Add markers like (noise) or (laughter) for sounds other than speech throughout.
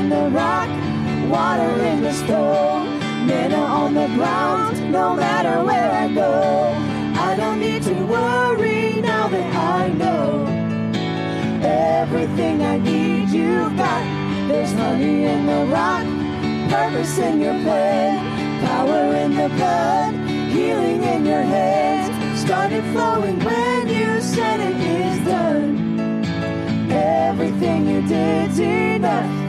In the rock, water in the stone, manna on the ground, no matter where I go. I don't need to worry now that I know everything I need you've got. There's honey in the rock, purpose in your plan, power in the blood, healing in your hands. Started flowing when you said it is done. Everything you did's enough.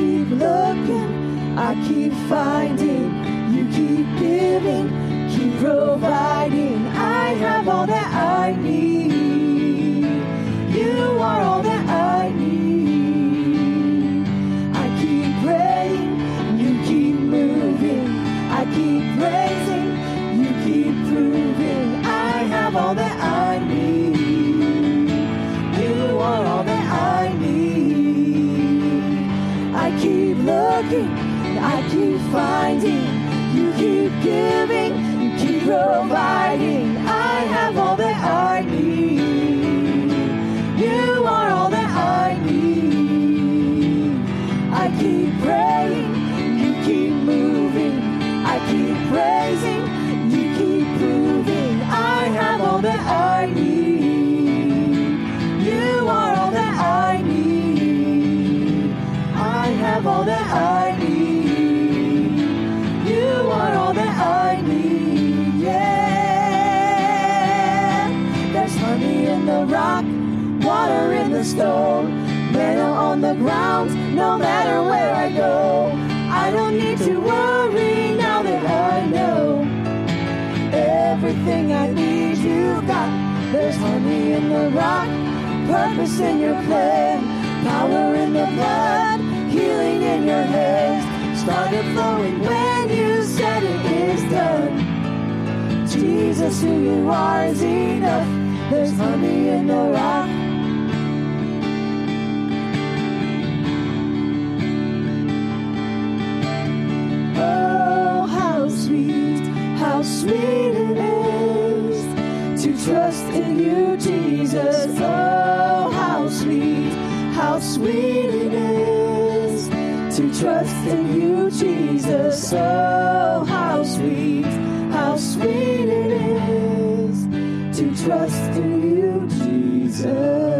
Keep looking, I keep finding, you keep giving, keep providing. I have all that I need. Looking, I keep finding. You keep giving, you keep providing. I have all that I all that I need. You are all that I need. Yeah. There's honey in the rock, water in the stone, manna on the ground, no matter where I go. I don't need to worry now that I know everything I need you've got. There's honey in the rock, purpose in your plan, power in the blood, healing in your hands. Started flowing when you said it is done. Jesus, who you are is enough. There's honey in the rock. Oh, how sweet, how sweet it is to trust in you, Jesus. Oh, how sweet, how sweet it is trust in you, Jesus. Oh, how sweet, how sweet it is to trust in you, Jesus.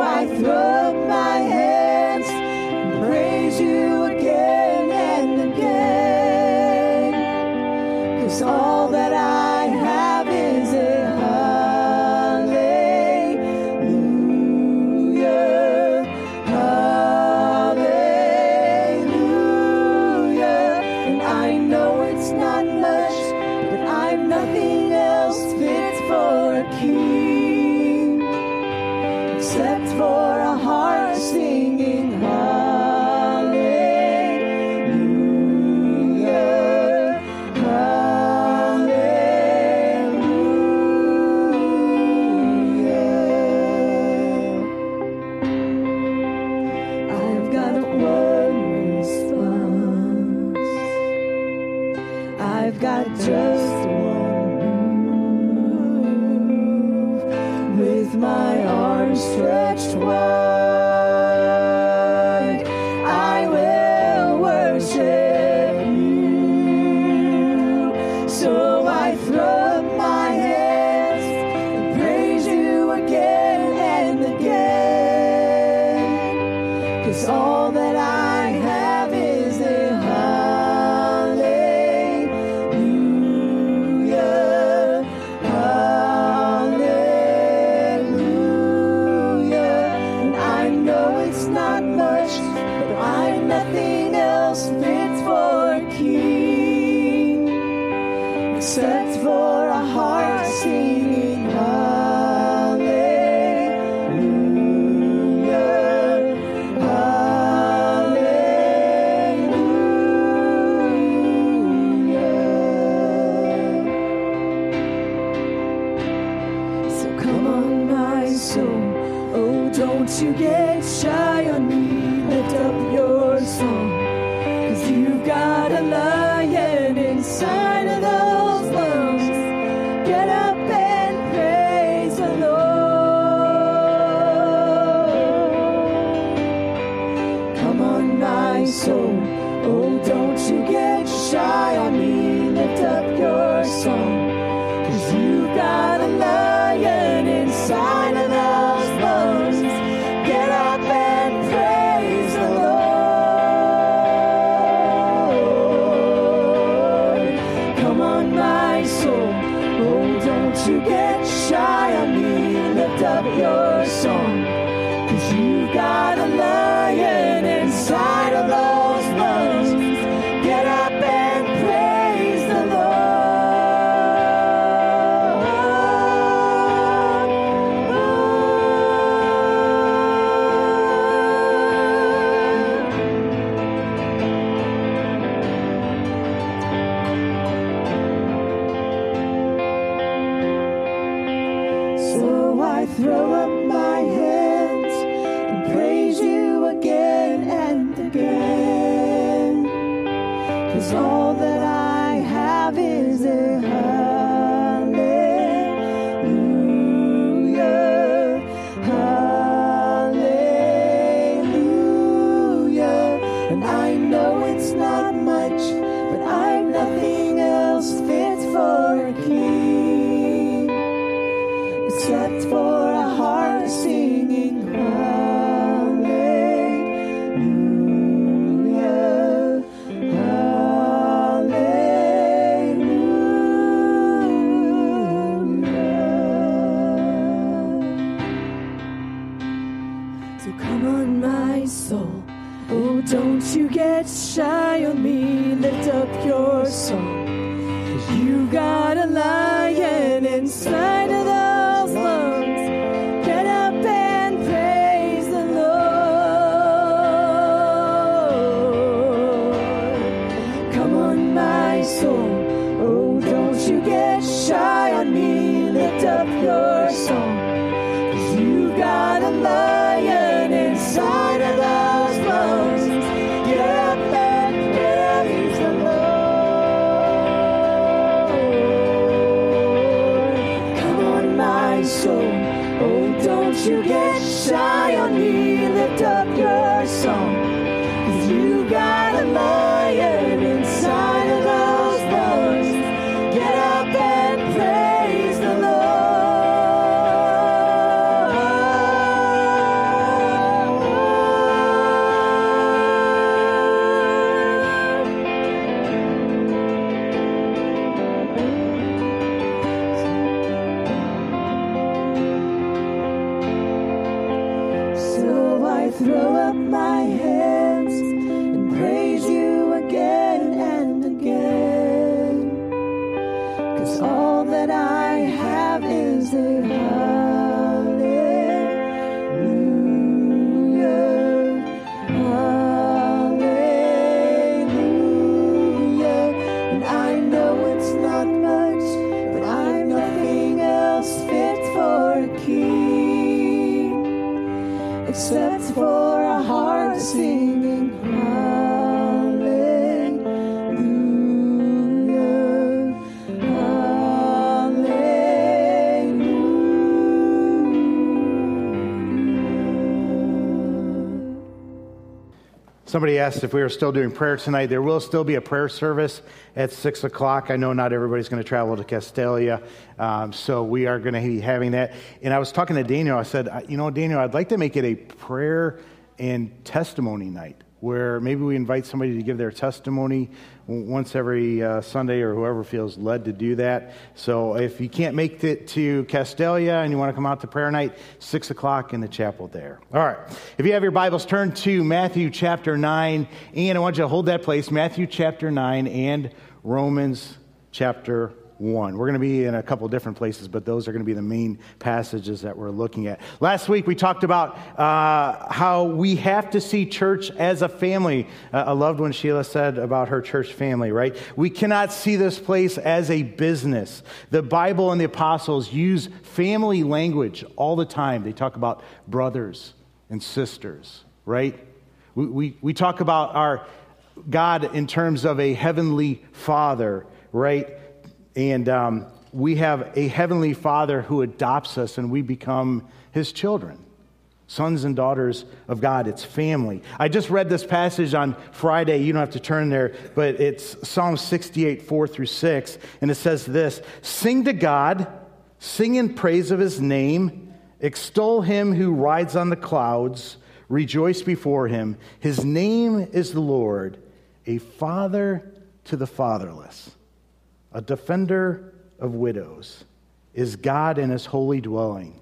I throw up my hands and praise you Don't you get shy on me, lift up your song. So. Somebody asked if we were still doing prayer tonight. There will still be a prayer service at 6 o'clock. I know not everybody's going to travel to Castalia, um, so we are going to be having that. And I was talking to Daniel. I said, "Uh, You know, Daniel, I'd like to make it a prayer and testimony night where maybe we invite somebody to give their testimony once every uh, Sunday or whoever feels led to do that. So if you can't make it to Castalia and you want to come out to prayer night, 6 o'clock in the chapel there. All right. If you have your Bibles, turn to Matthew chapter 9. And I want you to hold that place, Matthew chapter 9 and Romans chapter 1. We're going to be in a couple different places, but those are going to be the main passages that we're looking at. Last week we talked about uh, how we have to see church as a family. Uh, loved when Sheila said about her church family, right? We cannot see this place as a business. The Bible and the apostles use family language all the time. They talk about brothers and sisters, right? We, we, we talk about our God in terms of a heavenly father, right? And um, we have a heavenly father who adopts us and we become his children, sons and daughters of God. It's family. I just read this passage on Friday. You don't have to turn there, but it's Psalm 68, 4 through 6. And it says this Sing to God, sing in praise of his name, extol him who rides on the clouds, rejoice before him. His name is the Lord, a father to the fatherless a defender of widows, is God in his holy dwelling.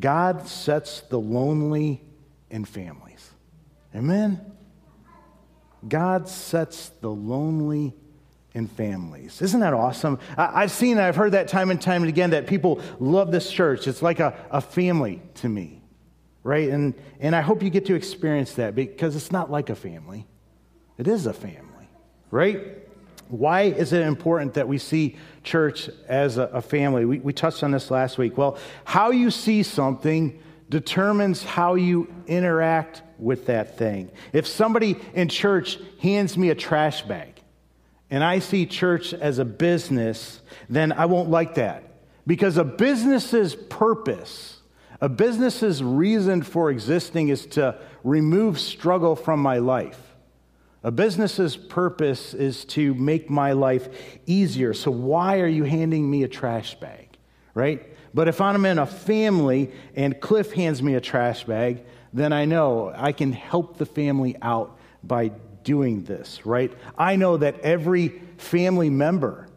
God sets the lonely in families. Amen? God sets the lonely in families. Isn't that awesome? I- I've seen, I've heard that time and time and again that people love this church. It's like a, a family to me, right? And, and I hope you get to experience that because it's not like a family, it is a family, right? Why is it important that we see church as a, a family? We, we touched on this last week. Well, how you see something determines how you interact with that thing. If somebody in church hands me a trash bag and I see church as a business, then I won't like that. Because a business's purpose, a business's reason for existing is to remove struggle from my life. A business's purpose is to make my life easier. So, why are you handing me a trash bag? Right? But if I'm in a family and Cliff hands me a trash bag, then I know I can help the family out by doing this, right? I know that every family member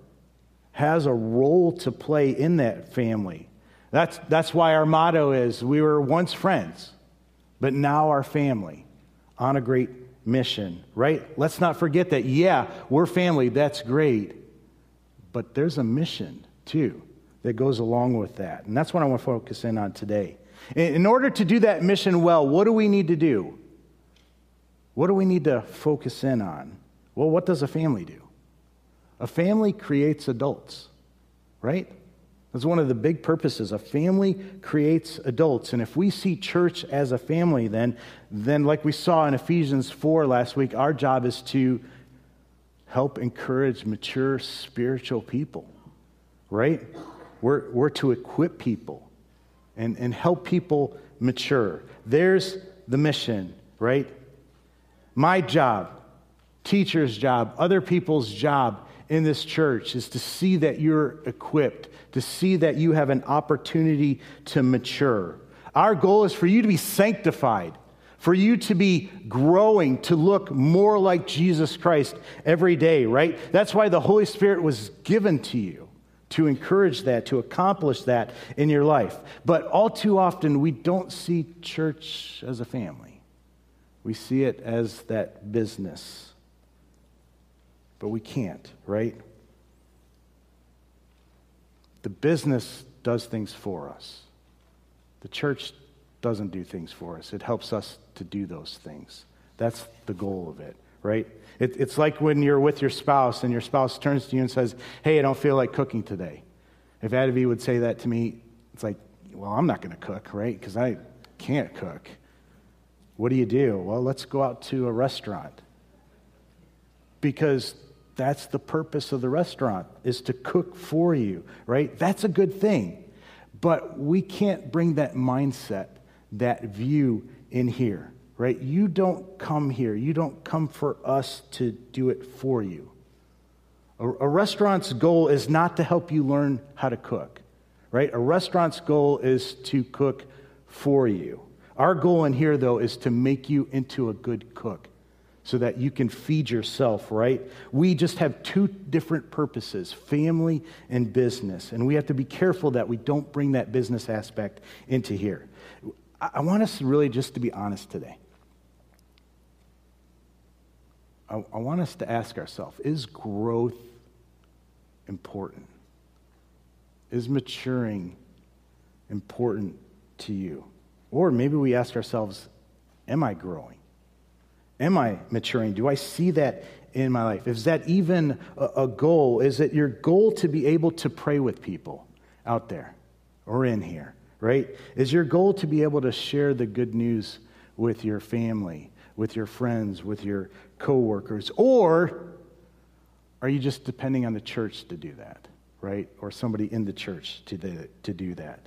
has a role to play in that family. That's, that's why our motto is we were once friends, but now our family on a great mission, right? Let's not forget that, yeah, we're family, that's great, but there's a mission too that goes along with that. And that's what I want to focus in on today. In order to do that mission well, what do we need to do? What do we need to focus in on? Well, what does a family do? A family creates adults, right? That's one of the big purposes. A family creates adults. And if we see church as a family, then, then like we saw in Ephesians 4 last week, our job is to help encourage mature spiritual people, right? We're, we're to equip people and, and help people mature. There's the mission, right? My job, teacher's job, other people's job in this church is to see that you're equipped, to see that you have an opportunity to mature. Our goal is for you to be sanctified, for you to be growing, to look more like Jesus Christ every day, right? That's why the Holy Spirit was given to you to encourage that, to accomplish that in your life. But all too often, we don't see church as a family. We see it as that business. But we can't, right? The business does things for us. The church doesn't do things for us, it helps us to do those things. That's the goal of it, right? It, it's like when you're with your spouse and your spouse turns to you and says, Hey, I don't feel like cooking today. If Adavi would say that to me, it's like, Well, I'm not going to cook, right? Because I can't cook. What do you do? Well, let's go out to a restaurant. Because that's the purpose of the restaurant is to cook for you, right? That's a good thing. But we can't bring that mindset, that view in here, right? You don't come here. You don't come for us to do it for you. A, a restaurant's goal is not to help you learn how to cook, right? A restaurant's goal is to cook for you. Our goal in here, though, is to make you into a good cook so that you can feed yourself, right? We just have two different purposes family and business. And we have to be careful that we don't bring that business aspect into here. I want us really just to be honest today. I, want us to ask ourselves is growth important? Is maturing important to you? Or maybe we ask ourselves, am I growing? Am I maturing? Do I see that in my life? Is that even a, a goal? Is it your goal to be able to pray with people out there or in here, right? Is your goal to be able to share the good news with your family, with your friends, with your coworkers? Or are you just depending on the church to do that, right? Or somebody in the church to, the, to do that?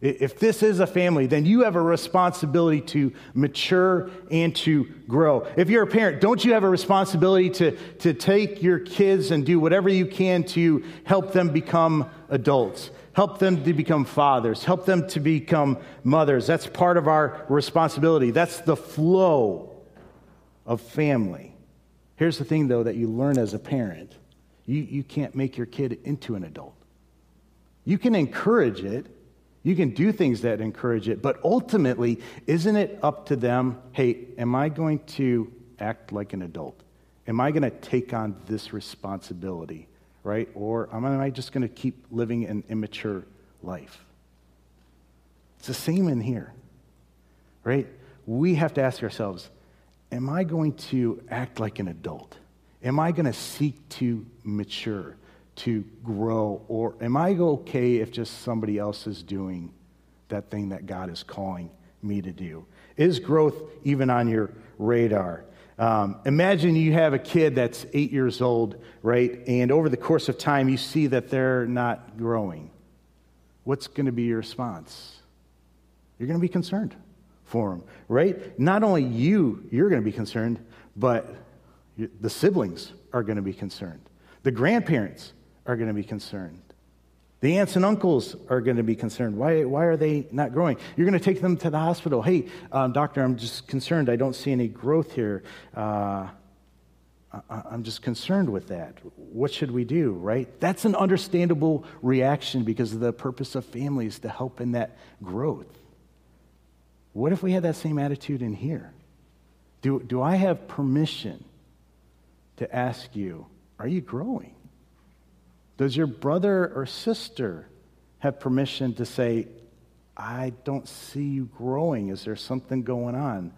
If this is a family, then you have a responsibility to mature and to grow. If you're a parent, don't you have a responsibility to, to take your kids and do whatever you can to help them become adults, help them to become fathers, help them to become mothers? That's part of our responsibility. That's the flow of family. Here's the thing, though, that you learn as a parent you, you can't make your kid into an adult. You can encourage it you can do things that encourage it, but ultimately, isn't it up to them? Hey, am I going to act like an adult? Am I going to take on this responsibility, right? Or am I just going to keep living an immature life? It's the same in here, right? We have to ask ourselves Am I going to act like an adult? Am I going to seek to mature? To grow? Or am I okay if just somebody else is doing that thing that God is calling me to do? Is growth even on your radar? Um, imagine you have a kid that's eight years old, right? And over the course of time, you see that they're not growing. What's going to be your response? You're going to be concerned for them, right? Not only you, you're going to be concerned, but the siblings are going to be concerned. The grandparents are going to be concerned. The aunts and uncles are going to be concerned. Why, why are they not growing? You're going to take them to the hospital. Hey, um, doctor, I'm just concerned. I don't see any growth here. Uh, I, I'm just concerned with that. What should we do, right? That's an understandable reaction because the purpose of families is to help in that growth. What if we had that same attitude in here? Do, do I have permission to ask you, are you growing? Does your brother or sister have permission to say, I don't see you growing? Is there something going on?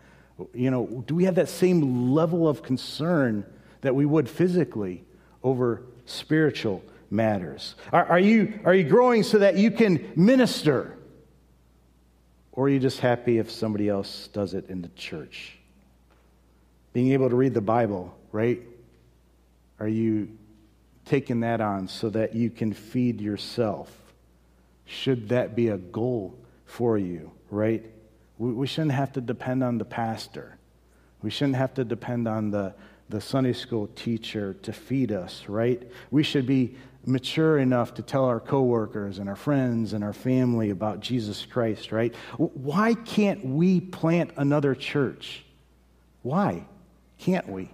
You know, do we have that same level of concern that we would physically over spiritual matters? Are, are, you, are you growing so that you can minister? Or are you just happy if somebody else does it in the church? Being able to read the Bible, right? Are you taken that on so that you can feed yourself. Should that be a goal for you, right? We, we shouldn't have to depend on the pastor. We shouldn't have to depend on the, the Sunday school teacher to feed us, right? We should be mature enough to tell our coworkers and our friends and our family about Jesus Christ, right? Why can't we plant another church? Why can't we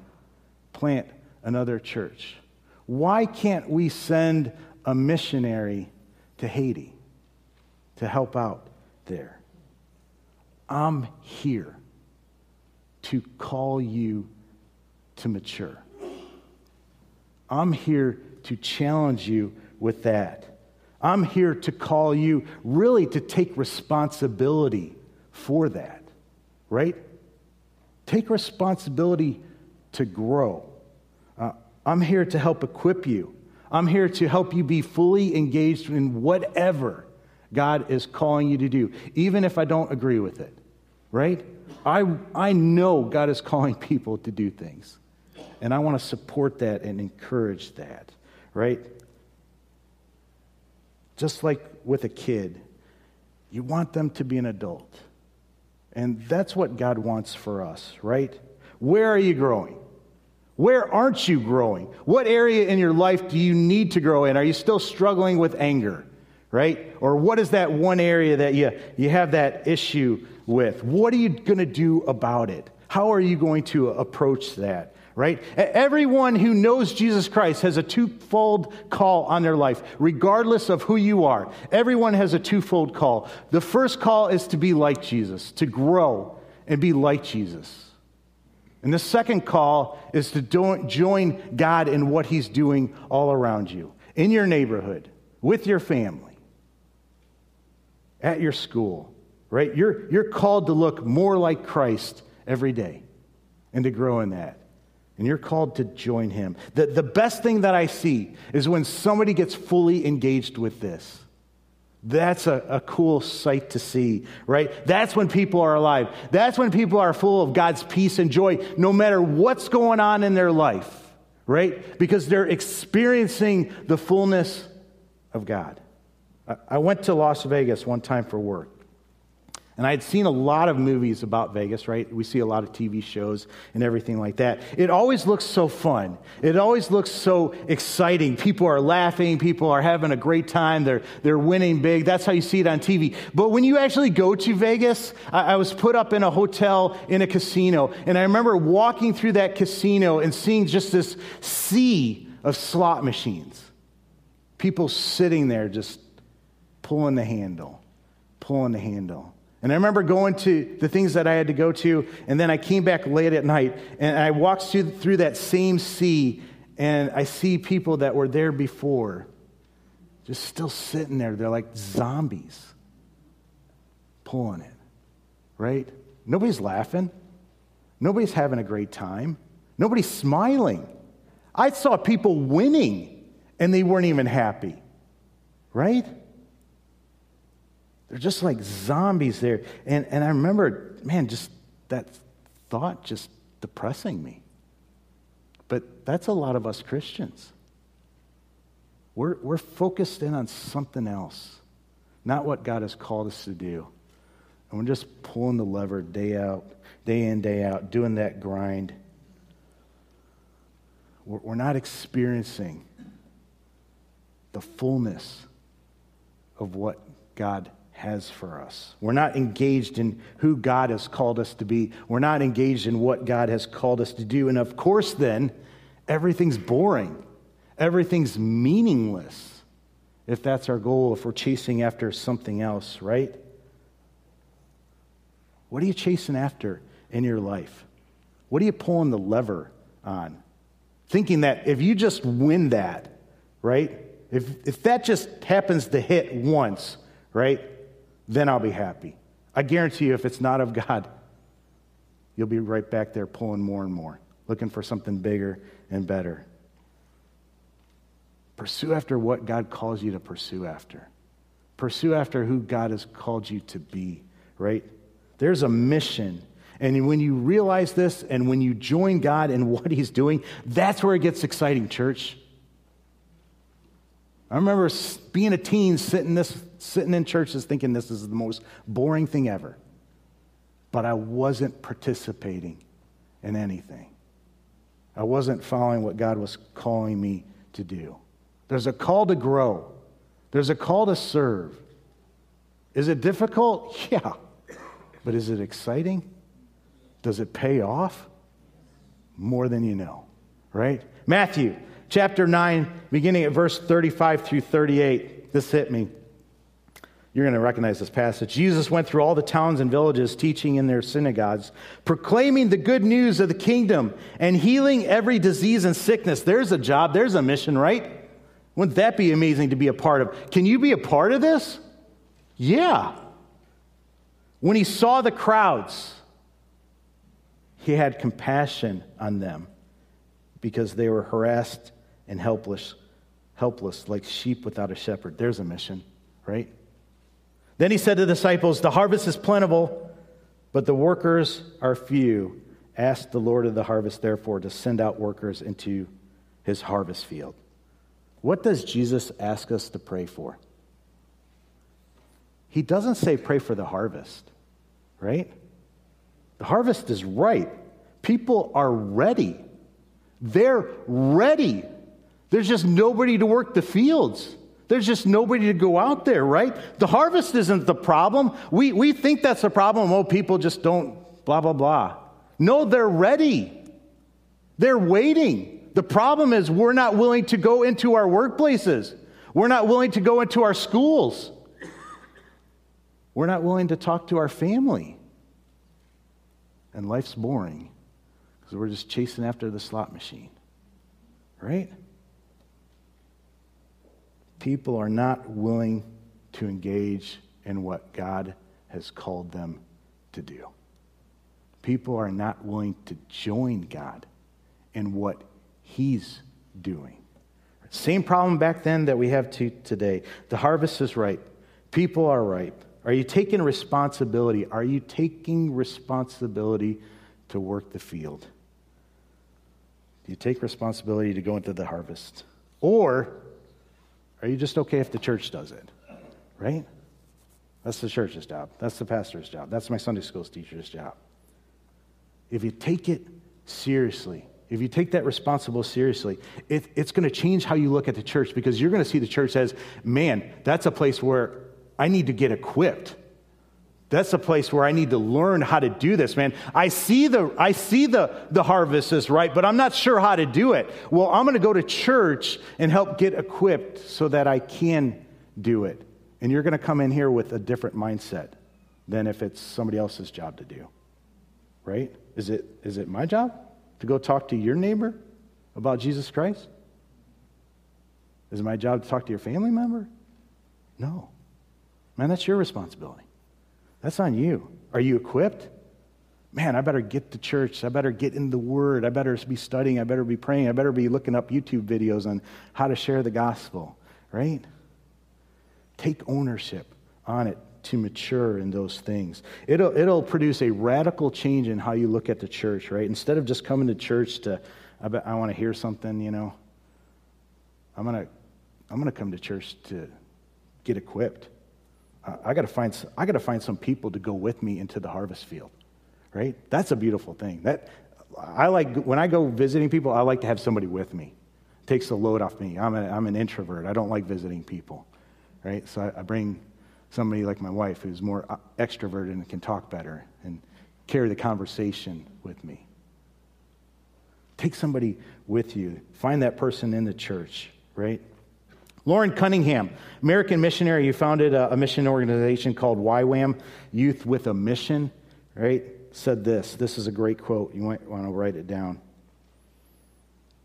plant another church? Why can't we send a missionary to Haiti to help out there? I'm here to call you to mature. I'm here to challenge you with that. I'm here to call you really to take responsibility for that, right? Take responsibility to grow. I'm here to help equip you. I'm here to help you be fully engaged in whatever God is calling you to do, even if I don't agree with it, right? I, I know God is (laughs) calling people to do things, and I want to support that and encourage that, right? Just like with a kid, you want them to be an adult. And that's what God wants for us, right? Where are you growing? Where aren't you growing? What area in your life do you need to grow in? Are you still struggling with anger, right? Or what is that one area that you, you have that issue with? What are you going to do about it? How are you going to approach that? right? Everyone who knows Jesus Christ has a twofold call on their life, regardless of who you are. Everyone has a twofold call. The first call is to be like Jesus, to grow and be like Jesus. And the second call is to join God in what He's doing all around you, in your neighborhood, with your family, at your school, right? You're, you're called to look more like Christ every day and to grow in that. And you're called to join him. The, the best thing that I see is when somebody gets fully engaged with this. That's a, a cool sight to see, right? That's when people are alive. That's when people are full of God's peace and joy, no matter what's going on in their life, right? Because they're experiencing the fullness of God. I, I went to Las Vegas one time for work. And I had seen a lot of movies about Vegas, right? We see a lot of TV shows and everything like that. It always looks so fun. It always looks so exciting. People are laughing, people are having a great time, they're, they're winning big. That's how you see it on TV. But when you actually go to Vegas, I, I was put up in a hotel in a casino, and I remember walking through that casino and seeing just this sea of slot machines. People sitting there just pulling the handle, pulling the handle. And I remember going to the things that I had to go to, and then I came back late at night, and I walked through, through that same sea, and I see people that were there before just still sitting there. They're like zombies pulling it, right? Nobody's laughing. Nobody's having a great time. Nobody's smiling. I saw people winning, and they weren't even happy, right? They're just like zombies there. And, and I remember, man, just that thought just depressing me. But that's a lot of us Christians. We're, we're focused in on something else, not what God has called us to do. And we're just pulling the lever day out, day in, day out, doing that grind. We're, we're not experiencing the fullness of what God has for us. We're not engaged in who God has called us to be. We're not engaged in what God has called us to do. And of course, then, everything's boring, everything's meaningless if that's our goal, if we're chasing after something else, right? What are you chasing after in your life? What are you pulling the lever on? Thinking that if you just win that, right? If, if that just happens to hit once, right? Then I'll be happy. I guarantee you, if it's not of God, you'll be right back there pulling more and more, looking for something bigger and better. Pursue after what God calls you to pursue after. Pursue after who God has called you to be, right? There's a mission. And when you realize this and when you join God in (laughs) what He's doing, that's where it gets exciting, church. I remember being a teen sitting, this, sitting in churches thinking this is the most boring thing ever. But I wasn't participating in anything. I wasn't following what God was calling me to do. There's a call to grow, there's a call to serve. Is it difficult? (laughs) Yeah. But is it exciting? Does it pay off? More than you know, right? Matthew chapter 9, beginning at verse 35 through 38. This hit me. You're going to recognize this passage. Jesus went through all the towns and villages, teaching in their synagogues, proclaiming the good news of the kingdom and healing every disease and sickness. There's a job, there's a mission, right? Wouldn't that be amazing to be a part of? Can you be a part of this? Yeah. When he saw the crowds, he had compassion on them because they were harassed and helpless, helpless like sheep without a shepherd. There's a mission, right? Then he said to the disciples, The harvest is plentiful, but the workers are few. Ask the Lord of the harvest, therefore, to send out workers into his harvest field. What does Jesus ask us to pray for? He doesn't say pray for the harvest, right? The harvest is ripe. People are ready. They're ready. There's just nobody to work the fields. There's just nobody to go out there, right? The harvest isn't the problem. We, we think that's the problem. Oh, people just don't, blah, blah, blah. No, they're ready. They're waiting. The problem is we're not willing to go into our workplaces. We're not willing to go into our schools. We're not willing to talk to our family. And life's boring because we're just chasing after the slot machine. Right? People are not willing to engage in what God has called them to do. People are not willing to join God in what He's doing. Same problem back then that we have to today. The harvest is ripe. People are ripe. Are you taking responsibility? Are you taking responsibility to work the field? Do you take responsibility to go into the harvest? Or are you just okay if the church does it? Right? That's the church's job. That's the pastor's job. That's my Sunday school teacher's job. If you take it seriously, if you take that responsible seriously, it, it's going to change how you look at the church because you're going to see the church as, man, that's a place where I need to get equipped. That's a place where I need to learn how to do this, man. I see the I see the the harvest is right, but I'm not sure how to do it. Well, I'm going to go to church and help get equipped so that I can do it. And you're going to come in here with a different mindset than if it's somebody else's job to do. Right? Is it is it my job to go talk to your neighbor about Jesus Christ? Is it my job to talk to your family member? No. Man, that's your responsibility. That's on you. Are you equipped? Man, I better get to church. I better get in the Word. I better be studying. I better be praying. I better be looking up YouTube videos on how to share the gospel, right? Take ownership on it to mature in those things. It'll, it'll produce a radical change in how you look at the church, right? Instead of just coming to church to, I, I want to hear something, you know, I'm going to I'm going to come to church to get equipped. I got to find I got to find some people to go with me into the harvest field, right? That's a beautiful thing. That I like when I go visiting people. I like to have somebody with me. It takes the load off me. I'm, a, I'm an introvert. I don't like visiting people, right? So I, I bring somebody like my wife who's more uh, extroverted and can talk better and carry the conversation with me. Take somebody with you. Find that person in the church, right? Loren Cunningham, American missionary, who founded a, a mission organization called YWAM, Youth with a Mission, right? Said this. This is a great quote. You might want to write it down.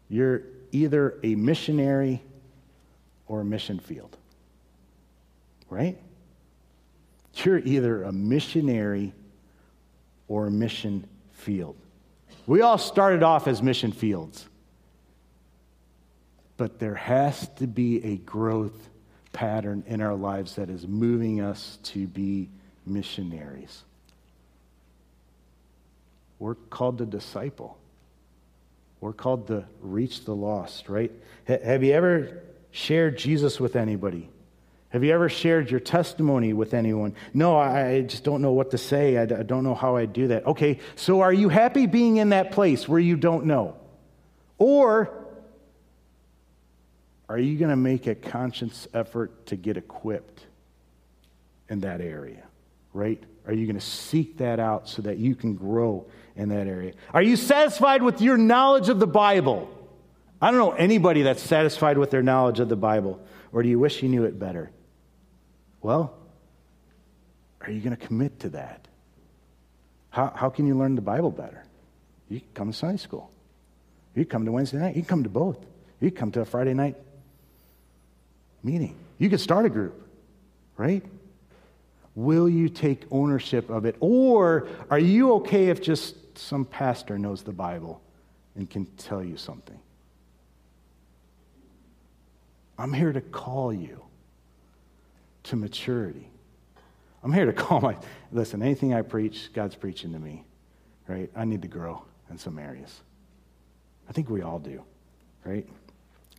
You're either a missionary or a mission field, right? You're either a missionary or a mission field. We all started off as mission fields but there has to be a growth pattern in our lives that is moving us to be missionaries. We're called to disciple. We're called to reach the lost, right? H- have you ever shared Jesus with anybody? Have you ever shared your testimony with anyone? No, I just don't know what to say. I don't know how I do that. Okay, so are you happy being in that place where you don't know? Or are you going to make a conscious effort to get equipped in that area? Right? Are you going to seek that out so that you can grow in that area? Are you satisfied with your knowledge of the Bible? I don't know anybody that's satisfied with their knowledge of the Bible. Or do you wish you knew it better? Well, are you going to commit to that? How, how can you learn the Bible better? You come to Sunday school. You come to Wednesday night. You come to both. You come to a Friday night meeting. You could start a group, right? Will you take ownership of it? Or are you okay if just some pastor knows the Bible and can tell you something? I'm here to call you to maturity. I'm here to (laughs) call my, listen, anything I preach, God's preaching to me, right? I need to grow in some areas. I think we all do, right?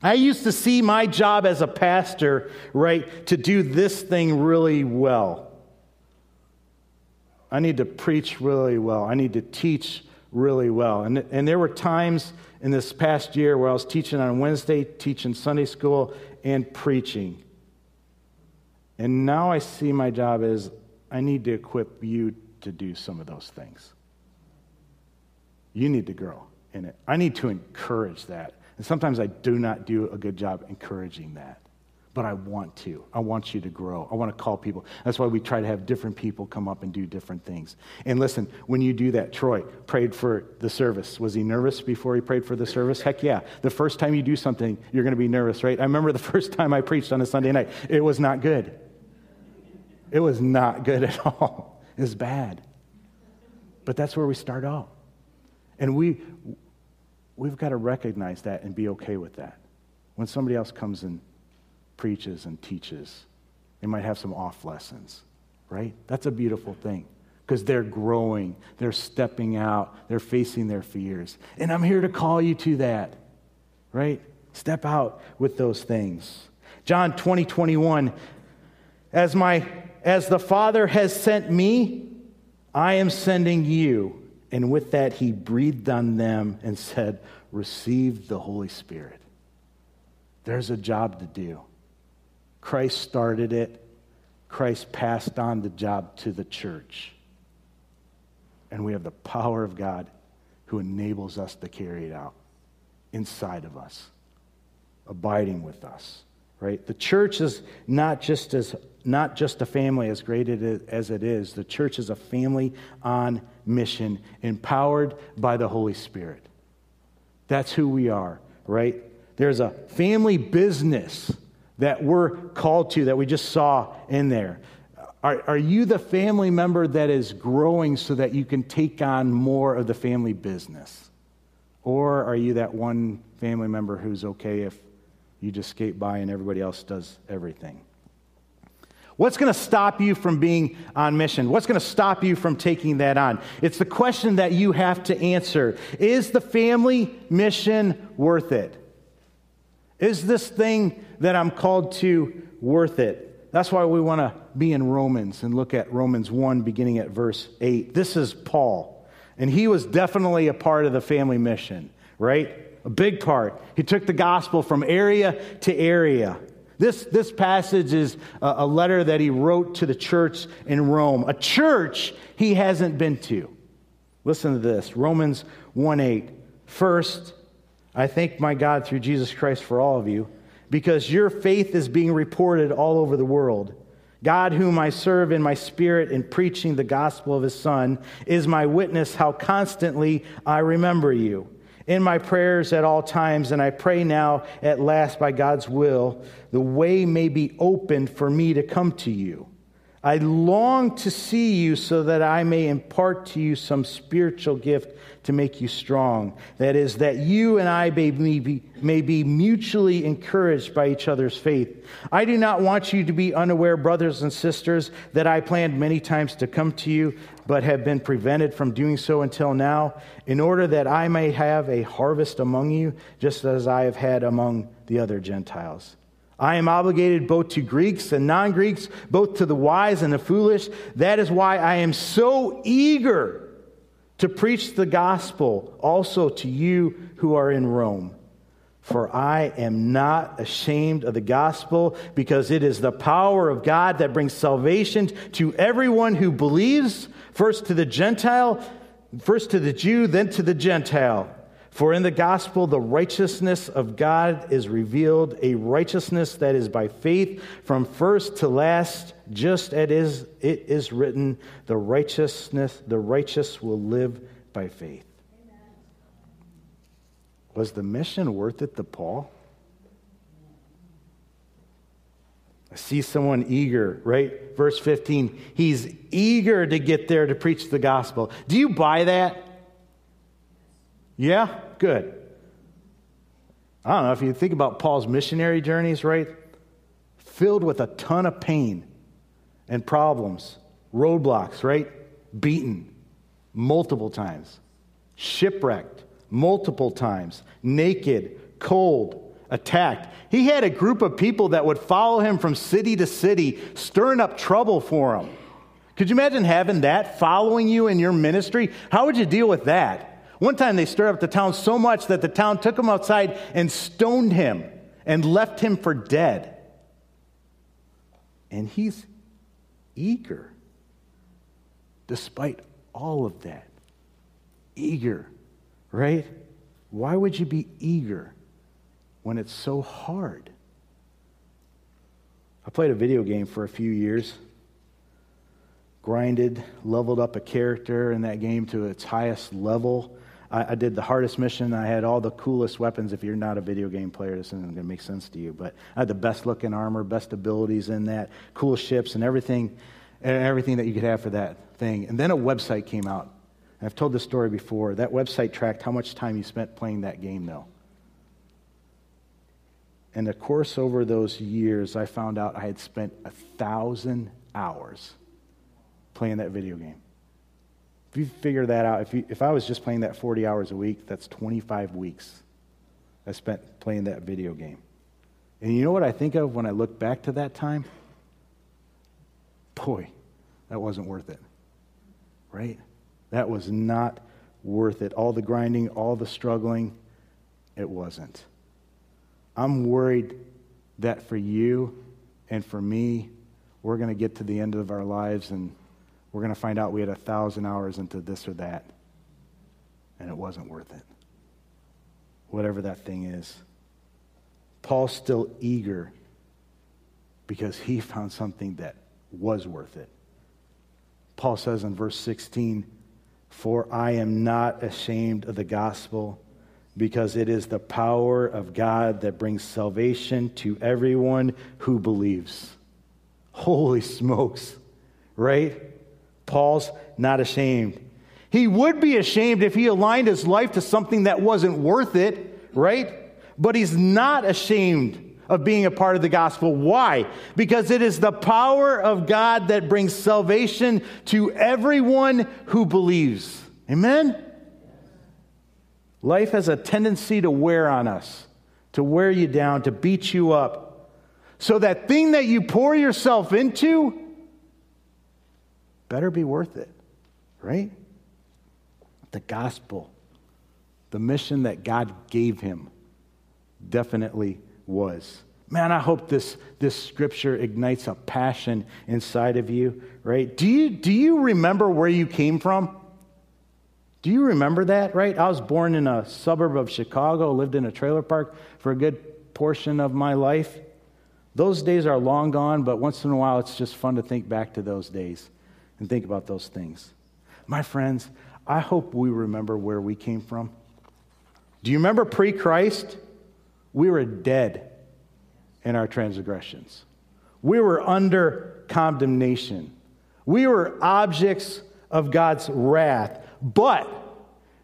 I used to see my job as a pastor, right, to do this thing really well. I need to preach really well. I need to teach really well. And, and there were times in this past year where I was teaching on Wednesday, teaching Sunday school, and preaching. And now I see my job as I need to equip you to do some of those things. You need to grow in it. I need to encourage that. And sometimes I do not do a good job encouraging that. But I want to. I want you to grow. I want to call people. That's why we try to have different people come up and do different things. And listen, when you do that, Troy prayed for the service. Was he nervous before he prayed for the service? Heck yeah. The first time you do something, you're going to be nervous, right? I remember the (laughs) first time I preached on a Sunday night. It was not good. It was not good at (laughs) all. It was bad. But that's where we start out. And we, we've got to recognize that and be okay with that. When somebody else comes and preaches and teaches, they might have some off lessons, right? That's a beautiful thing because they're growing, they're stepping out, they're facing their fears. And I'm here to call you to that, right? Step out with those things. John 20, 21, as, my, as the Father has sent me, I am sending you. And with that, he breathed on them and said, Receive the Holy Spirit. There's a job to do. Christ started it, Christ passed on the job to the church. And we have the power of God who enables us to carry it out inside of us, abiding with us. Right? The church is not just as not just a family as great as it is. The church is a family on mission, empowered by the Holy Spirit. That's who we are, right? There's a family business that we're called to that we just saw in there. Are, are you the family member that is growing so that you can take on more of the family business? Or are you that one family member who's okay if you just skate by and everybody else does everything? What's going to stop you from being on mission? What's going to stop you from taking that on? It's the question that you have to answer. Is the family mission worth it? Is this thing that I'm called to worth it? That's why we want to be in Romans and look at Romans 1, beginning at verse 8. This is Paul, and he was definitely a part of the family mission, right? A big part. He took the gospel from area to area. This, this passage is a, a letter that he wrote to the church in Rome, a church he hasn't been to. Listen to this Romans 1 8. First, I thank my God through Jesus Christ for all of you, because your faith is being reported all over the world. God, whom I serve in my spirit in preaching the gospel of his Son, is my witness how constantly I remember you in my prayers at all times, and I pray now at last by God's will, the way may be opened for me to come to you. I long to see you so that I may impart to you some spiritual gift to make you strong. That is, that you and I may be, may be mutually encouraged by each other's faith. I do not want you to be unaware, brothers and sisters, that I planned many times to come to you, but have been prevented from doing so until now, in order that I may have a harvest among you, just as I have had among the other Gentiles. I am obligated both to Greeks and non Greeks, both to the wise and the foolish. That is why I am so eager to preach the gospel also to you who are in Rome. For I am not ashamed of the gospel, because it is the power of God that brings salvation to everyone who believes, first to the Gentile, first to the Jew, then to the Gentile. For in the gospel, the righteousness of God is revealed, a righteousness that is by faith from first to last, just as it is written, the righteousness, the righteous will live by faith. Amen. Was the mission worth it to Paul? I see someone eager, right? Verse 15, he's eager to get there to preach the gospel. Do you buy that? Yeah? Good. I don't know if you think about Paul's missionary journeys, right? Filled with a ton of pain and problems, roadblocks, right? Beaten multiple times, shipwrecked multiple times, naked, cold, attacked. He had a group of people that would follow him from city to city, stirring up trouble for him. Could you imagine having that following you in your ministry? How would you deal with that? One time they stirred up the town so much that the town took him outside and stoned him and left him for dead. And he's eager, despite all of that. Eager, right? Why would you be eager when it's so hard? I played a video game for a few years, grinded, leveled up a character in that game to its highest level. I, I did the hardest mission. I had all the coolest weapons. If you're not a video game player, this isn't going to make sense to you. But I had the best looking armor, best abilities in that, cool ships, and everything, and everything that you could have for that thing. And then a website came out. I've told this story before. That website tracked how much time you spent playing that game, though. And of course, over those years, I found out I had spent a thousand hours playing that video game. If you figure that out, if, you, if I was just playing that 40 hours a week, that's 25 weeks I spent playing that video game. And you know what I think of when I look back to that time? Boy, that wasn't worth it. Right? That was not worth it. All the grinding, all the struggling, it wasn't. I'm worried that for you and for me, we're going to get to the end of our lives and we're going to find out we had a thousand hours into this or that, and it wasn't worth it. Whatever that thing is. Paul's still eager because he found something that was worth it. Paul says in verse 16, For I am not ashamed of the gospel because it is the power of God that brings salvation to everyone who believes. Holy smokes, right? Paul's not ashamed. He would be ashamed if he aligned his life to something that wasn't worth it, right? But he's not ashamed of being a part of the gospel. Why? Because it is the power of God that brings salvation to everyone who believes. Amen? Life has a tendency to wear on us, to wear you down, to beat you up. So that thing that you pour yourself into better be worth it, right? The gospel, the mission that God gave him, definitely was. Man, I hope this, this scripture ignites a passion inside of you, right? Do you, do you remember where you came from? Do you remember that, right? I was born in a suburb of Chicago, lived in a trailer park for a good portion of my life. Those days are long gone, but once in a while it's just fun to think back to those days and think about those things. My friends, I hope we remember where we came from. Do you remember pre Christ? We were dead in our transgressions, we were under condemnation, we were objects of God's wrath. But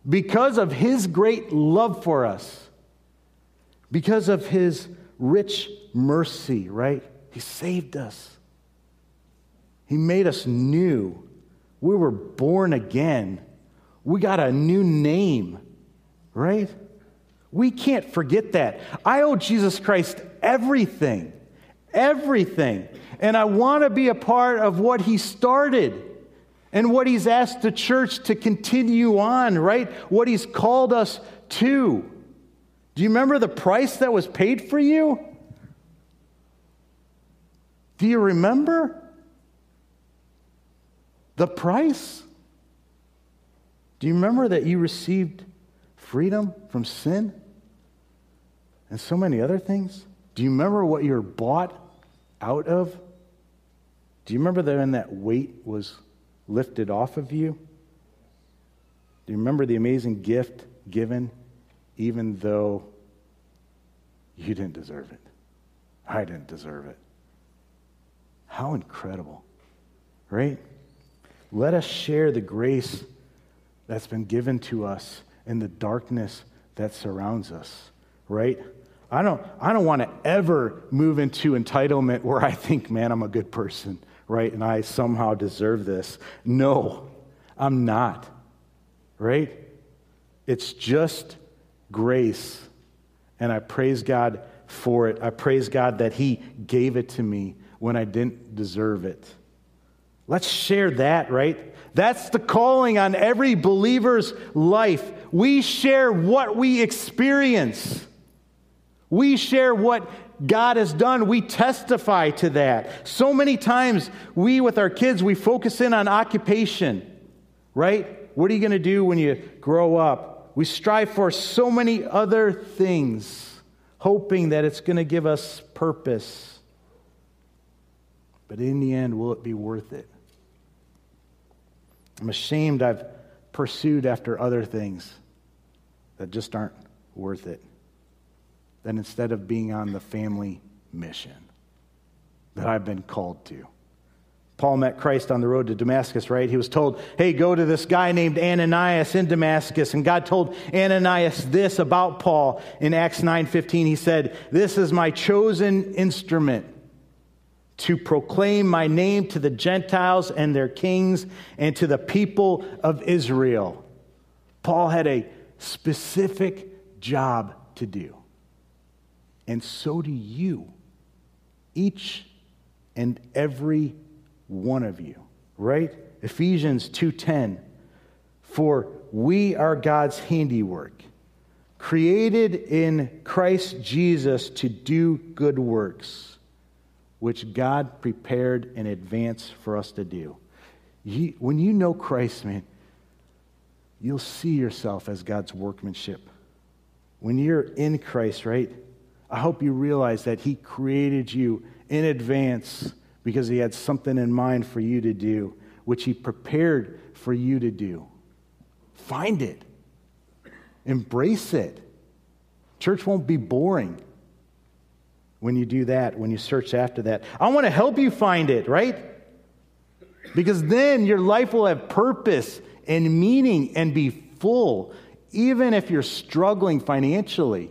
because of his great love for us, because of his rich mercy, right? He saved us. He made us new. We were born again. We got a new name, right? We can't forget that. I owe Jesus Christ everything, everything. And I want to be a part of what he started and what he's asked the church to continue on, right? What he's called us to. Do you remember the price that was paid for you? Do you remember the price? Do you remember that you received freedom from sin and so many other things? Do you remember what you're bought out of? Do you remember that when that weight was lifted off of you? Do you remember the amazing gift given even though you didn't deserve it? I didn't deserve it. How incredible, right? Let us share the grace that's been given to us in the darkness that surrounds us, right? I don't, I don't want to ever move into entitlement where I think, man, I'm a good person, right? And I somehow deserve this. No, I'm not, right? It's just grace. And I praise God for it. I praise God that He gave it to me when I didn't deserve it. Let's share that, right? That's the calling on every believer's life. We share what we experience. We share what God has done. We testify to that. So many times, we with our kids, we focus in on occupation, right? What are you going to do when you grow up? We strive for so many other things, hoping that it's going to give us purpose. But in the end, will it be worth it? I'm ashamed I've pursued after other things that just aren't worth it. That instead of being on the family mission that I've been called to. Paul met Christ on the road to Damascus, right? He was told, hey, go to this guy named Ananias in Damascus. And God told Ananias this about Paul in Acts 9:15. He said, This is my chosen instrument to proclaim my name to the Gentiles and their kings and to the people of Israel. Paul had a specific job to do. And so do you. Each and every one of you, right? Ephesians 2:10 For we are God's handiwork, created in Christ Jesus to do good works which God prepared in advance for us to do. when you know Christ, man, you'll see yourself as God's workmanship. When you're in Christ, right? I hope you realize that He created you in advance because He had something in mind for you to do, which He prepared for you to do. Find it, embrace it. Church won't be boring when you do that, when you search after that. I want to help you find it, right? Because then your life will have purpose and meaning and be full, even if you're struggling financially,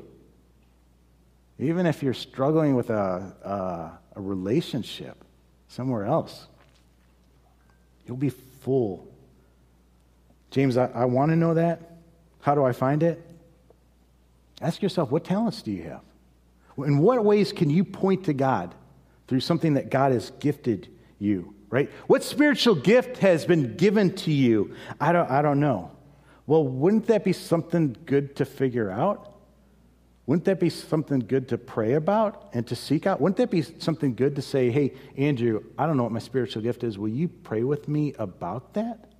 even if you're struggling with a, a, a relationship somewhere else. You'll be full. James, I, I want to know that. How do I find it? Ask yourself, what talents do you have? In what ways can you point to God through something that God has gifted you, right? What spiritual gift has been given to you? I don't, I don't know. Well, wouldn't that be something good to figure out? Wouldn't that be something good to pray about and to seek out? Wouldn't that be something good to say, hey, Andrew, I don't know what my spiritual gift is. Will you pray with me about that?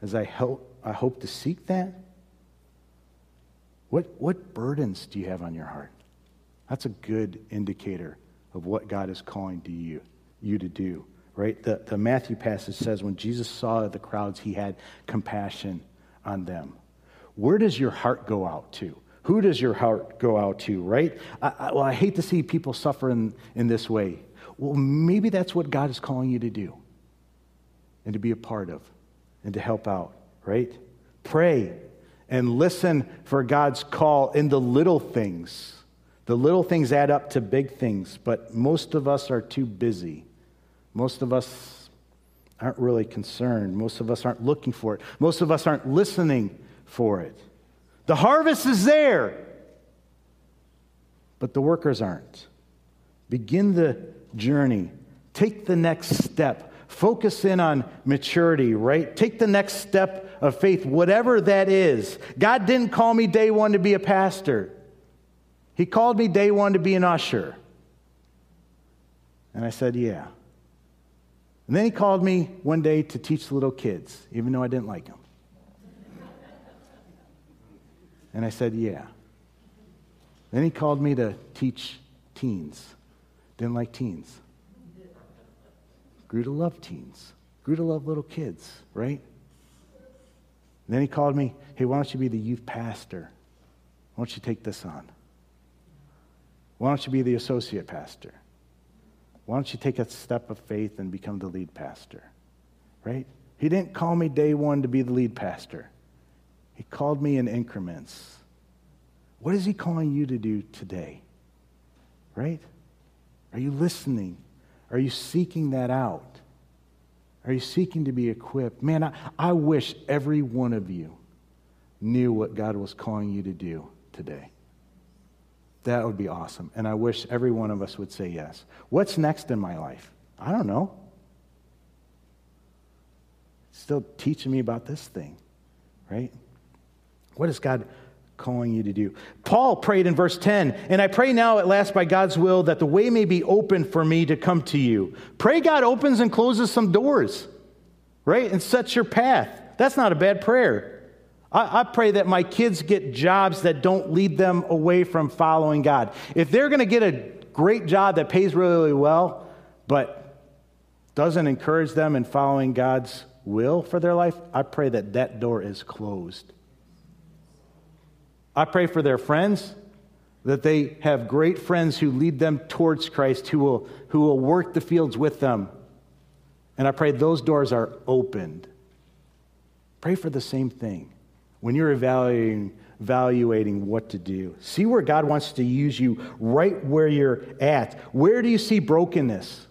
As I hope, I hope to seek that? What, what burdens do you have on your heart? That's a good indicator of what God is calling to you, you to do, right? The, the Matthew passage says when Jesus saw the crowds, he had compassion on them. Where does your heart go out to? Who does your heart go out to, right? I, I, well, I hate to see people suffer in, in this way. Well, maybe that's what God is calling you to do and to be a part of and to help out, right? Pray and listen for God's call in the little things. The little things add up to big things, but most of us are too busy. Most of us aren't really concerned. Most of us aren't looking for it. Most of us aren't listening for it. The harvest is there, but the workers aren't. Begin the journey. Take the next step. Focus in on maturity, right? Take the next step of faith, whatever that is. God didn't call me day one to be a pastor, He called me day one to be an usher. And I said, Yeah. And then He called me one day to teach the little kids, even though I didn't like them. And I said, Yeah. Then He called me to teach teens. Didn't like teens. Grew to love teens. Grew to love little kids, right? And then he called me, hey, why don't you be the youth pastor? Why don't you take this on? Why don't you be the associate pastor? Why don't you take a step of faith and become the lead pastor? Right? He didn't call me day one to be the lead pastor, He called me in increments. What is He calling you to do today? Right? Are you listening? Are you seeking that out? Are you seeking to be equipped? Man, I, I wish every one of you knew what God was calling you to do today. That would be awesome. And I wish every one of us would say yes. What's next in my life? I don't know. Still teaching me about this thing, right? What is God calling you to do? Paul prayed in verse 10, and I pray now at last by God's will that the way may be open for me to come to you. Pray God opens and closes some doors, right? And sets your path. That's not a bad prayer. I, I pray that my kids get jobs that don't lead them away from following God. If they're going to get a great job that pays really, really well, but doesn't encourage them in following God's will for their life, I pray that that door is closed. I pray for their friends, that they have great friends who lead them towards Christ, who will, who will work the fields with them. And I pray those doors are opened. Pray for the same thing when you're evaluating, evaluating what to do. See where God wants to use you right where you're at. Where do you see brokenness?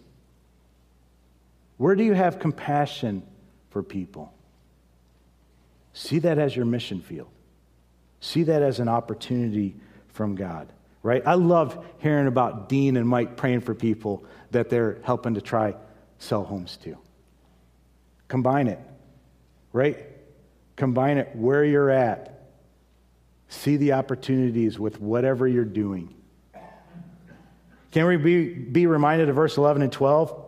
Where do you have compassion for people? See that as your mission field. See that as an opportunity from God, right? I love hearing about Dean and Mike praying for people that they're helping to try sell homes to. Combine it, right? Combine it where you're at. See the opportunities with whatever you're doing. Can we be, be reminded of verse 11 and 12?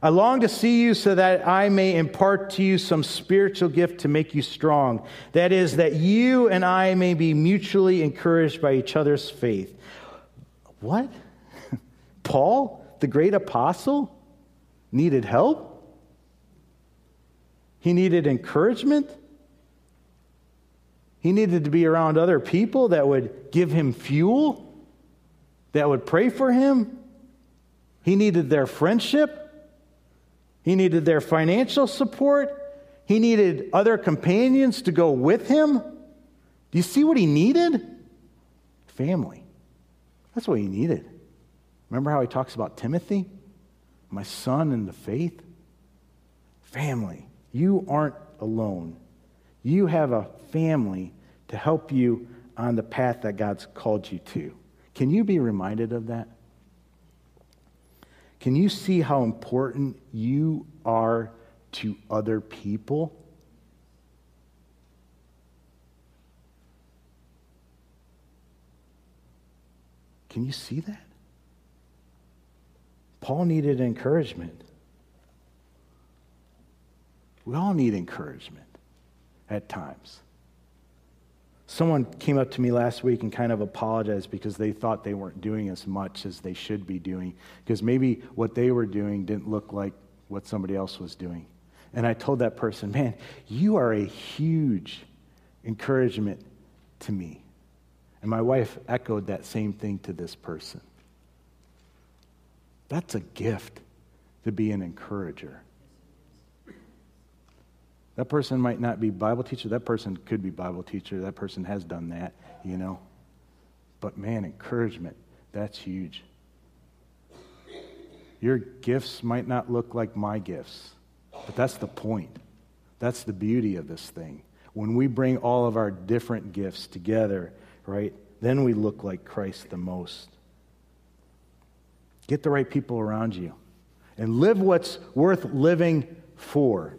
I long to see you so that I may impart to you some spiritual gift to make you strong. That is, that you and I may be mutually encouraged by each other's faith. What? (laughs) Paul, the great apostle, needed help? He needed encouragement? He needed to be around other people that would give him fuel, that would pray for him. He needed their friendship. He needed their financial support. He needed other companions to go with him. Do you see what he needed? Family. That's what he needed. Remember how he talks about Timothy? My son in the faith? Family. You aren't alone. You have a family to help you on the path that God's called you to. Can you be reminded of that? Can you see how important you are to other people? Can you see that? Paul needed encouragement. We all need encouragement at times. Someone came up to me last week and kind of apologized because they thought they weren't doing as much as they should be doing, because maybe what they were doing didn't look like what somebody else was doing. And I told that person, man, you are a huge encouragement to me. And my wife echoed that same thing to this person. That's a gift to be an encourager. That person might not be Bible teacher. That person could be Bible teacher. That person has done that, you know. But man, encouragement, that's huge. Your gifts might not look like my gifts, but that's the point. That's the beauty of this thing. When we bring all of our different gifts together, right, then we look like Christ the most. Get the right people around you and live what's worth living for.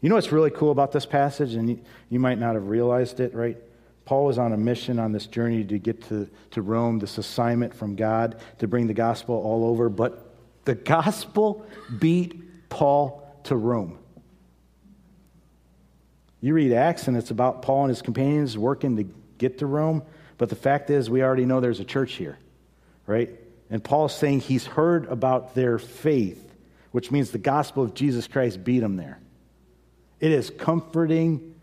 You know what's really cool about this passage, and you, you might not have realized it, right? Paul was on a mission on this journey to get to, to Rome, this assignment from God to bring the gospel all over, but the gospel beat Paul to Rome. You read Acts, and it's about Paul and his companions working to get to Rome, but the fact is, we already know there's a church here, right? And Paul's saying he's heard about their faith, which means the gospel of Jesus Christ beat them there. It is comforting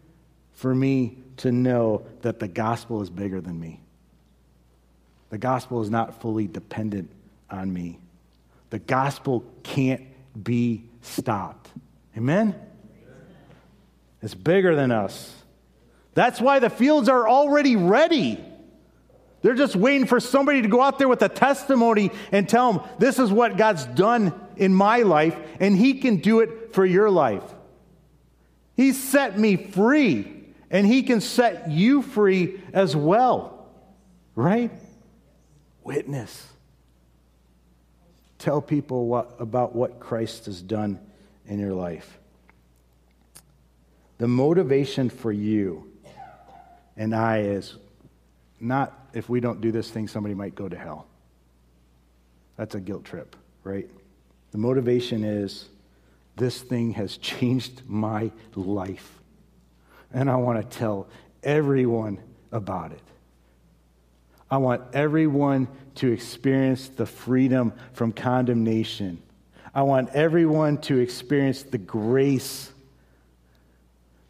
for me to know that the gospel is bigger than me. The gospel is not fully dependent on me. The gospel can't be stopped. Amen? It's bigger than us. That's why the fields are already ready. They're just waiting for somebody to go out there with a testimony and tell them, this is what God's done in my life, and He can do it for your life. He set me free, and He can set you free as well. Right? Witness. Tell people what, about what Christ has done in your life. The motivation for you and I is not if we don't do this thing, somebody might go to hell. That's a guilt trip, right? The motivation is this thing has changed my life. And I want to tell everyone about it. I want everyone to experience the freedom from condemnation. I want everyone to experience the grace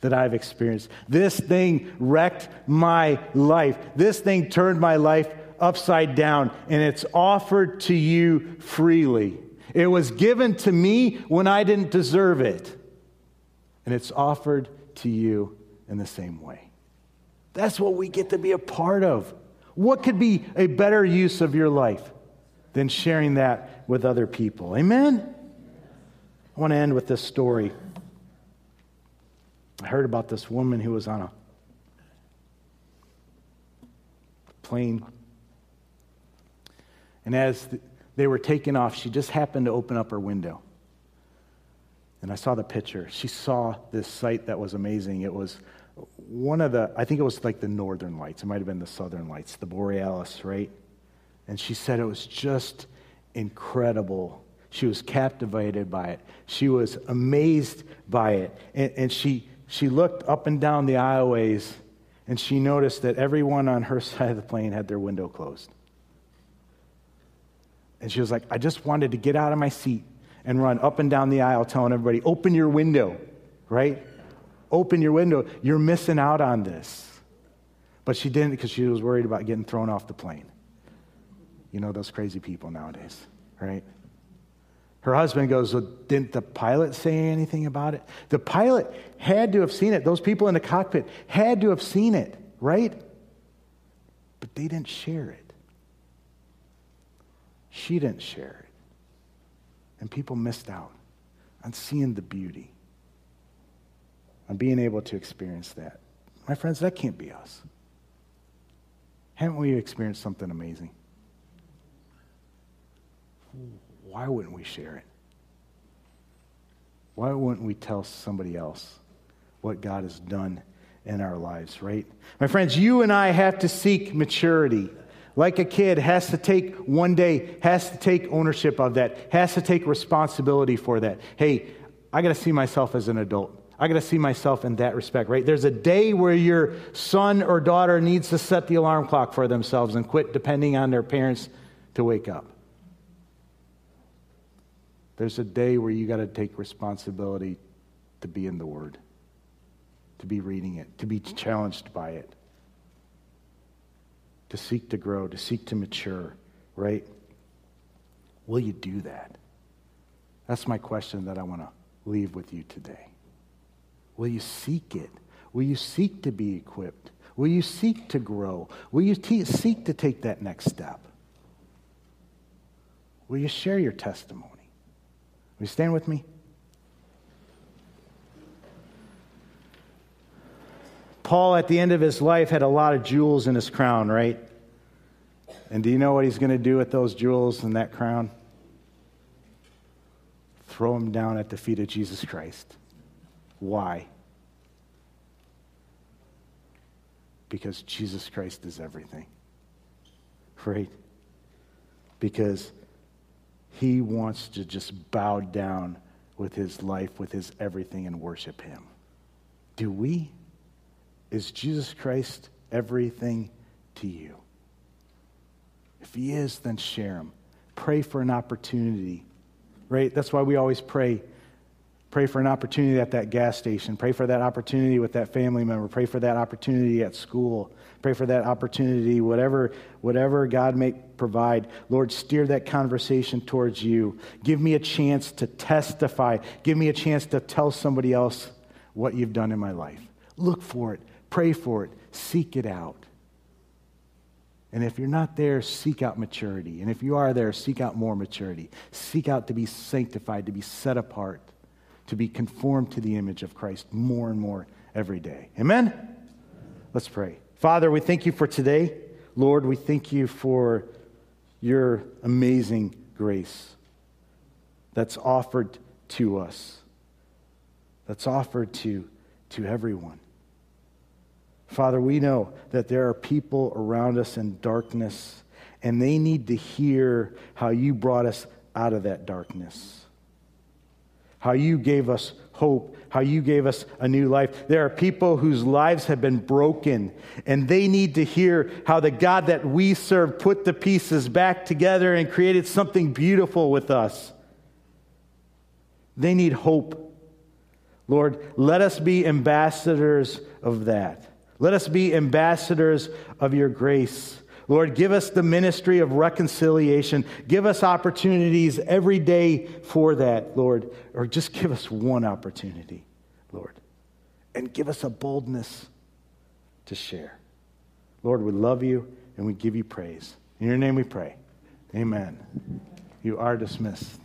that I've experienced. This thing wrecked my life. This thing turned my life upside down, and it's offered to you freely. It was given to me when I didn't deserve it, and it's offered to you in the same way. That's what we get to be a part of. What could be a better use of your life than sharing that with other people? Amen? I want to end with this story. I heard about this woman who was on a plane. And as they were taking off, she just happened to open up her window. And I saw the picture. She saw this sight that was amazing. It was one of the, I think it was like the northern lights. It might have been the southern lights, the borealis, right? And she said it was just incredible. She was captivated by it. She was amazed by it. And, and she, she looked up and down the aisleways and she noticed that everyone on her (laughs) side of the plane had their window closed. And she was like, I just wanted to get out of my seat and run up and down the aisle telling everybody, open your window, right? Open your window. You're missing out on this. But she didn't because she was worried about getting thrown off the plane. You know those crazy people nowadays, right? Her husband goes, well, Didn't the pilot say anything about it? The pilot had to have seen it. Those people in the cockpit had to have seen it, right? But they didn't share it. She didn't share it. And people missed out on seeing the beauty, on being able to experience that. My friends, that can't be us. Haven't we experienced something amazing? why wouldn't we share it? Why wouldn't we tell somebody else what God has done in our lives, right? My friends, you and I have to seek maturity. Like a kid has to take one day, has to take ownership of that, has to take responsibility for that. Hey, I got to see myself as an adult. I got to see myself in that respect, right? There's a day where your son or daughter needs to set the alarm clock for themselves and quit depending on their parents to wake up. There's a day where you got to take responsibility to be in the Word, to be reading it, to be challenged by it, to seek to grow, to seek to mature, right? Will you do that? That's my question that I want to leave with you today. Will you seek it? Will you seek to be equipped? Will you seek to grow? Will you te- seek to take that next step? Will you share your testimony? Will you stand with me? Paul, at the end of his life, had a lot of jewels in his crown, right? And do you know what he's going to do with those jewels and that crown? Throw them down at the feet of Jesus Christ. Why? Because Jesus Christ is everything. Right? Because he wants to just bow down with his life, with his everything, and worship him. Do we? Is Jesus Christ everything to you? If he is, then share him. Pray for an opportunity, right? That's why we always pray. Pray for an opportunity at that gas station. Pray for that opportunity with that family member. Pray for that opportunity at school. Pray for that opportunity, whatever, whatever God may provide. Lord, steer that conversation towards you. Give me a chance to testify. Give me a chance to tell somebody else what you've done in my life. Look for it, pray for it, seek it out. And if you're not there, seek out maturity. And if you are there, seek out more maturity. Seek out to be sanctified, to be set apart, to be conformed to the image of Christ more and more every day. Amen? Let's pray. Father, we thank you for today. Lord, we thank you for your amazing grace that's offered to us, that's offered to, to everyone. Father, we know that there are people around us in darkness, and they need to hear how you brought us out of that darkness, how you gave us hope, how you gave us a new life. There are people whose lives have been broken, and they need to hear how the God that we serve put the pieces back together and created something beautiful with us. They need hope. Lord, let us be ambassadors of that. Let us be ambassadors of your grace. Lord, give us the ministry of reconciliation. Give us opportunities every day for that, Lord. Or just give us one opportunity, Lord. And give us a boldness to share. Lord, we love you and we give you praise. In your name we pray. Amen. You are dismissed.